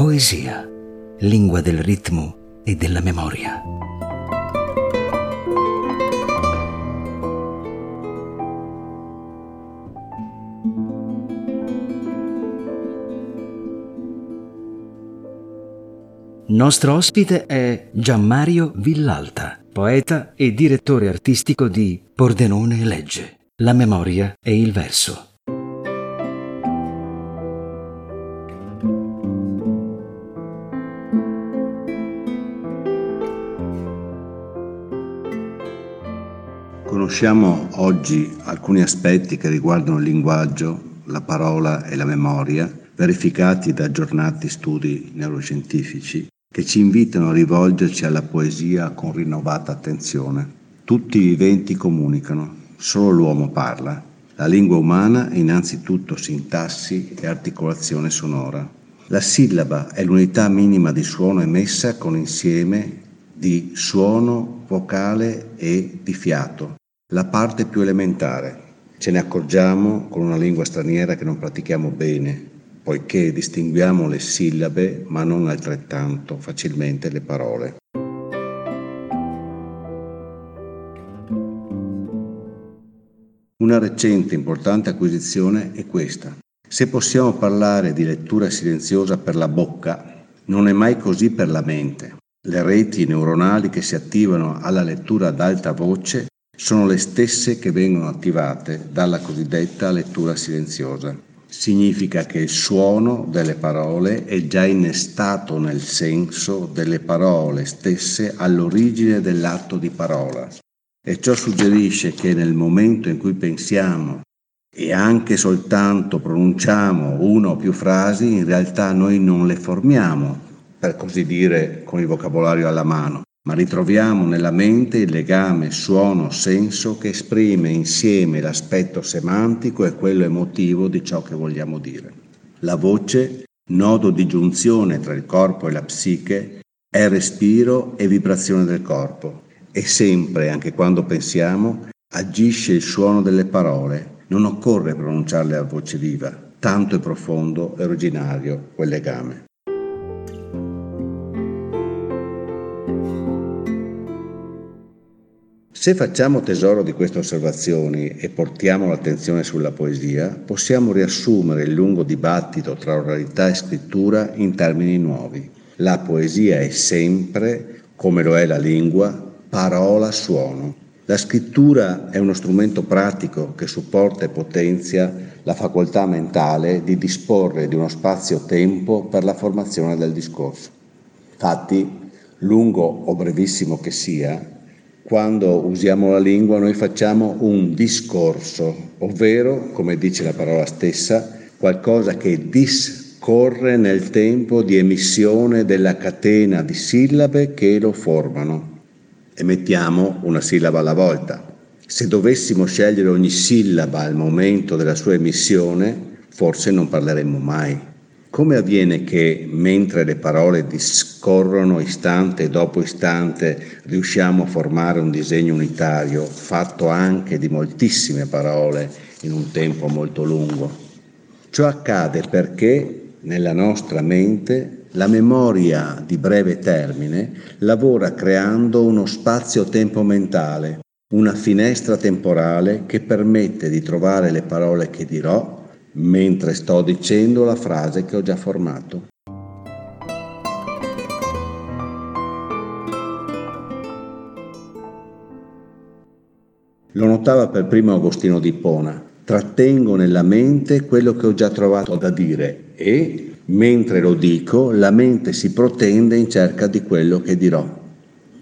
Poesia, lingua del ritmo e della memoria. Nostro ospite è Gianmario Villalta, poeta e direttore artistico di Pordenone Legge, La memoria e il verso. Conosciamo oggi alcuni aspetti che riguardano il linguaggio, la parola e la memoria, verificati da aggiornati studi neuroscientifici, che ci invitano a rivolgerci alla poesia con rinnovata attenzione. Tutti i viventi comunicano, solo l'uomo parla. La lingua umana è innanzitutto sintassi e articolazione sonora. La sillaba è l'unità minima di suono emessa con insieme di suono, vocale e di fiato la parte più elementare. Ce ne accorgiamo con una lingua straniera che non pratichiamo bene, poiché distinguiamo le sillabe ma non altrettanto facilmente le parole. Una recente importante acquisizione è questa. Se possiamo parlare di lettura silenziosa per la bocca, non è mai così per la mente. Le reti neuronali che si attivano alla lettura ad alta voce sono le stesse che vengono attivate dalla cosiddetta lettura silenziosa. Significa che il suono delle parole è già innestato nel senso delle parole stesse all'origine dell'atto di parola e ciò suggerisce che nel momento in cui pensiamo e anche soltanto pronunciamo una o più frasi, in realtà noi non le formiamo, per così dire, con il vocabolario alla mano, ma ritroviamo nella mente il legame suono-senso che esprime insieme l'aspetto semantico e quello emotivo di ciò che vogliamo dire. La voce, nodo di giunzione tra il corpo e la psiche, è respiro e vibrazione del corpo e sempre, anche quando pensiamo, agisce il suono delle parole. Non occorre pronunciarle a voce viva, tanto è profondo e originario quel legame. Se facciamo tesoro di queste osservazioni e portiamo l'attenzione sulla poesia, possiamo riassumere il lungo dibattito tra oralità e scrittura in termini nuovi. La poesia è sempre, come lo è la lingua, parola-suono. La scrittura è uno strumento pratico che supporta e potenzia la facoltà mentale di disporre di uno spazio-tempo per la formazione del discorso. Infatti, lungo o brevissimo che sia, quando usiamo la lingua noi facciamo un discorso, ovvero, come dice la parola stessa, qualcosa che discorre nel tempo di emissione della catena di sillabe che lo formano. Emettiamo una sillaba alla volta. Se dovessimo scegliere ogni sillaba al momento della sua emissione, forse non parleremmo mai. Come avviene che mentre le parole discorrono istante dopo istante riusciamo a formare un disegno unitario fatto anche di moltissime parole in un tempo molto lungo? Ciò accade perché nella nostra mente la memoria di breve termine lavora creando uno spazio-tempo mentale, una finestra temporale che permette di trovare le parole che dirò mentre sto dicendo la frase che ho già formato. Lo notava per primo Agostino di Pona. Trattengo nella mente quello che ho già trovato da dire e, mentre lo dico, la mente si protende in cerca di quello che dirò.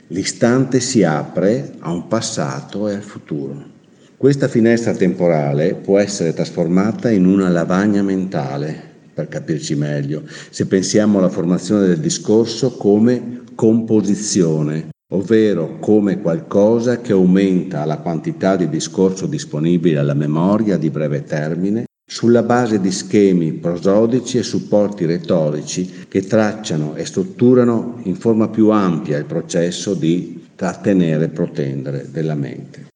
L'istante si apre a un passato e al futuro. Questa finestra temporale può essere trasformata in una lavagna mentale, per capirci meglio, se pensiamo alla formazione del discorso come composizione, ovvero come qualcosa che aumenta la quantità di discorso disponibile alla memoria di breve termine sulla base di schemi prosodici e supporti retorici che tracciano e strutturano in forma più ampia il processo di trattenere e protendere della mente.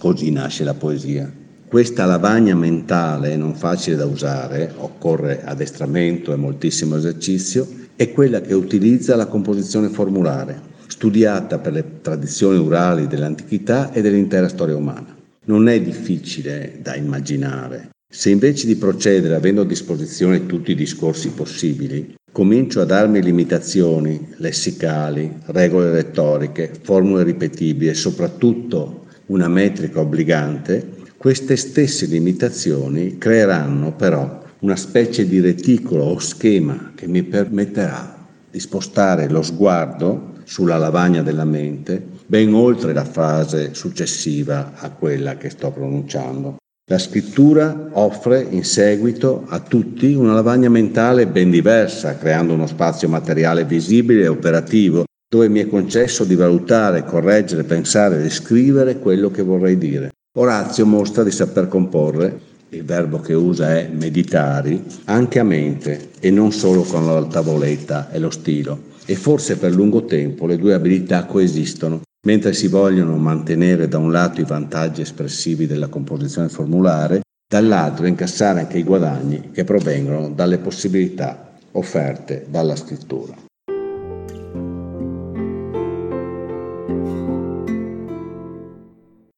Così nasce la poesia. Questa lavagna mentale, non facile da usare, occorre addestramento e moltissimo esercizio, è quella che utilizza la composizione formulare, studiata per le tradizioni orali dell'antichità e dell'intera storia umana. Non è difficile da immaginare. Se invece di procedere avendo a disposizione tutti i discorsi possibili, comincio a darmi limitazioni lessicali, regole retoriche, formule ripetibili e soprattutto una metrica obbligante, queste stesse limitazioni creeranno però una specie di reticolo o schema che mi permetterà di spostare lo sguardo sulla lavagna della mente ben oltre la fase successiva a quella che sto pronunciando. La scrittura offre in seguito a tutti una lavagna mentale ben diversa, creando uno spazio materiale visibile e operativo, dove mi è concesso di valutare, correggere, pensare e descrivere quello che vorrei dire. Orazio mostra di saper comporre, il verbo che usa è meditari, anche a mente e non solo con la tavoletta e lo stilo. E forse per lungo tempo le due abilità coesistono, mentre si vogliono mantenere da un lato i vantaggi espressivi della composizione formulare, dall'altro incassare anche i guadagni che provengono dalle possibilità offerte dalla scrittura.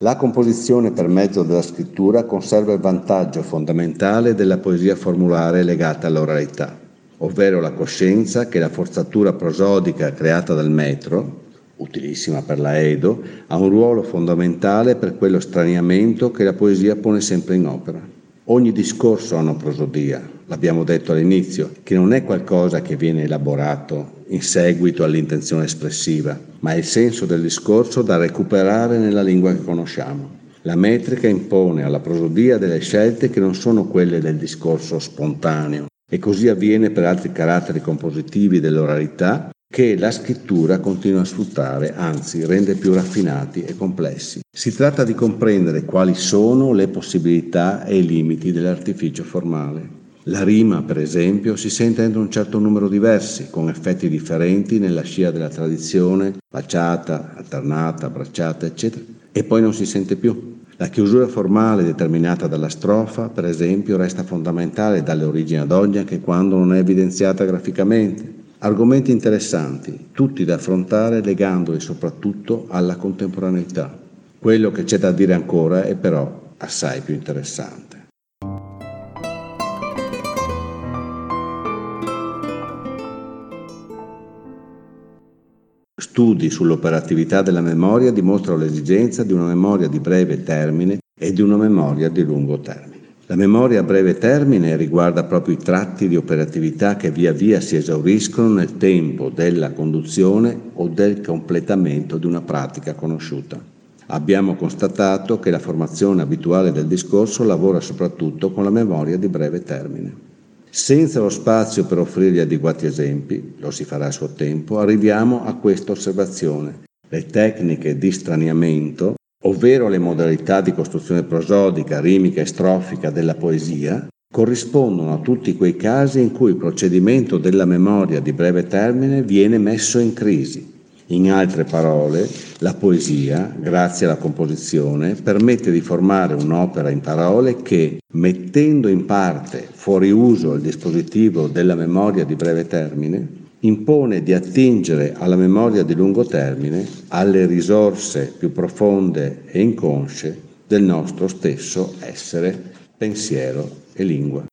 La composizione per mezzo della scrittura conserva il vantaggio fondamentale della poesia formulare legata all'oralità, ovvero la coscienza che la forzatura prosodica creata dal metro, utilissima per la Edo, ha un ruolo fondamentale per quello straniamento che la poesia pone sempre in opera. Ogni discorso ha una prosodia, l'abbiamo detto all'inizio, che non è qualcosa che viene elaborato in seguito all'intenzione espressiva, ma è il senso del discorso da recuperare nella lingua che conosciamo. La metrica impone alla prosodia delle scelte che non sono quelle del discorso spontaneo, e così avviene per altri caratteri compositivi dell'oralità che la scrittura continua a sfruttare, anzi rende più raffinati e complessi. Si tratta di comprendere quali sono le possibilità e i limiti dell'artificio formale. La rima, per esempio, si sente entro un certo numero di versi, con effetti differenti nella scia della tradizione, baciata, alternata, bracciata, eccetera, e poi non si sente più. La chiusura formale determinata dalla strofa, per esempio, resta fondamentale dalle origini ad oggi anche quando non è evidenziata graficamente. Argomenti interessanti, tutti da affrontare legandoli soprattutto alla contemporaneità. Quello che c'è da dire ancora è però assai più interessante. Studi sull'operatività della memoria dimostrano l'esigenza di una memoria di breve termine e di una memoria di lungo termine. La memoria a breve termine riguarda proprio i tratti di operatività che via via si esauriscono nel tempo della conduzione o del completamento di una pratica conosciuta. Abbiamo constatato che la formazione abituale del discorso lavora soprattutto con la memoria di breve termine. Senza lo spazio per offrirgli adeguati esempi, lo si farà a suo tempo, arriviamo a questa osservazione. Le tecniche di straniamento, ovvero le modalità di costruzione prosodica, rimica e strofica della poesia, corrispondono a tutti quei casi in cui il procedimento della memoria di breve termine viene messo in crisi. In altre parole, la poesia, grazie alla composizione, permette di formare un'opera in parole che, mettendo in parte fuori uso il dispositivo della memoria di breve termine, impone di attingere alla memoria di lungo termine, alle risorse più profonde e inconsce del nostro stesso essere, pensiero e lingua.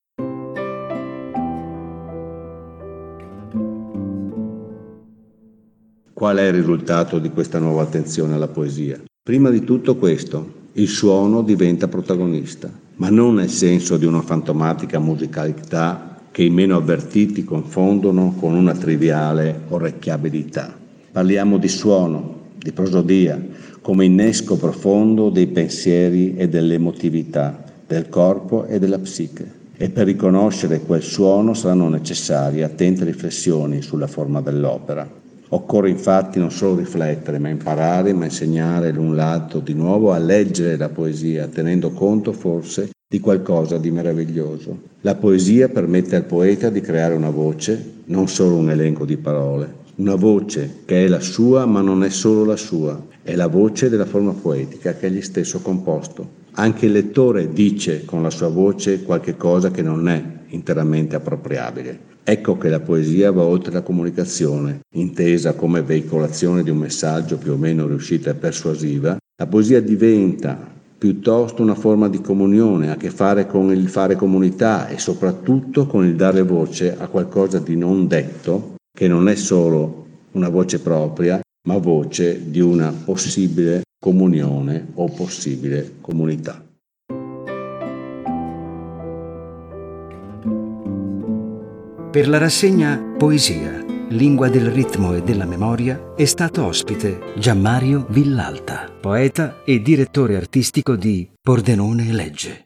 Qual è il risultato di questa nuova attenzione alla poesia? Prima di tutto questo, il suono diventa protagonista, ma non nel senso di una fantomatica musicalità che i meno avvertiti confondono con una triviale orecchiabilità. Parliamo di suono, di prosodia, come innesco profondo dei pensieri e dell'emotività, del corpo e della psiche. E per riconoscere quel suono saranno necessarie attente riflessioni sulla forma dell'opera. Occorre infatti non solo riflettere, ma imparare, ma insegnare l'un l'altro di nuovo a leggere la poesia, tenendo conto forse di qualcosa di meraviglioso. La poesia permette al poeta di creare una voce, non solo un elenco di parole, una voce che è la sua ma non è solo la sua, è la voce della forma poetica che egli stesso ha composto. Anche il lettore dice con la sua voce qualche cosa che non è interamente appropriabile. Ecco che la poesia va oltre la comunicazione, intesa come veicolazione di un messaggio più o meno riuscita e persuasiva. La poesia diventa piuttosto una forma di comunione, ha a che fare con il fare comunità e soprattutto con il dare voce a qualcosa di non detto, che non è solo una voce propria, ma voce di una possibile comunione o possibile comunità. Per la rassegna Poesia, Lingua del ritmo e della memoria, è stato ospite Gianmario Villalta, poeta e direttore artistico di Pordenone e Legge.